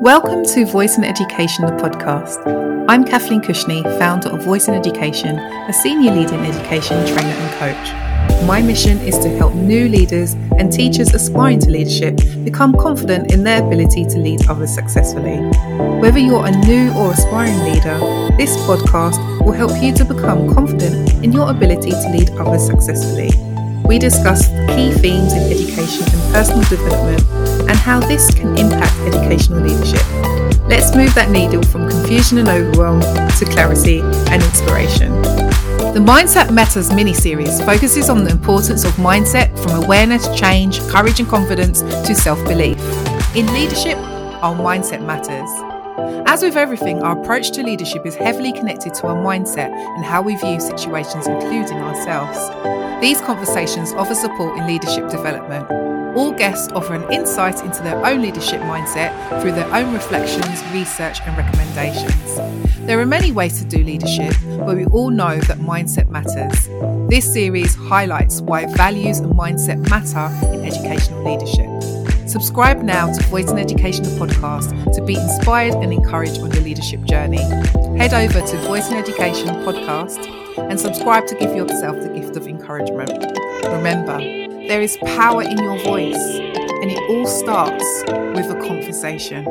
Welcome to Voice in Education, the podcast. I'm Kathleen Cushney, founder of Voice in Education, a senior leader in education, trainer, and coach. My mission is to help new leaders and teachers aspiring to leadership become confident in their ability to lead others successfully. Whether you're a new or aspiring leader, this podcast will help you to become confident in your ability to lead others successfully. We discuss key themes in education and personal development and how this can impact educational leadership. Let's move that needle from confusion and overwhelm to clarity and inspiration. The Mindset Matters mini series focuses on the importance of mindset from awareness, change, courage, and confidence to self belief. In leadership, our mindset matters. As with everything, our approach to leadership is heavily connected to our mindset and how we view situations, including ourselves. These conversations offer support in leadership development. All guests offer an insight into their own leadership mindset through their own reflections, research, and recommendations. There are many ways to do leadership, but we all know that mindset matters. This series highlights why values and mindset matter in educational leadership. Subscribe now to Voice in Education podcast to be inspired and encouraged on your leadership journey. Head over to Voice in Education podcast and subscribe to give yourself the gift of encouragement. Remember, there is power in your voice, and it all starts with a conversation.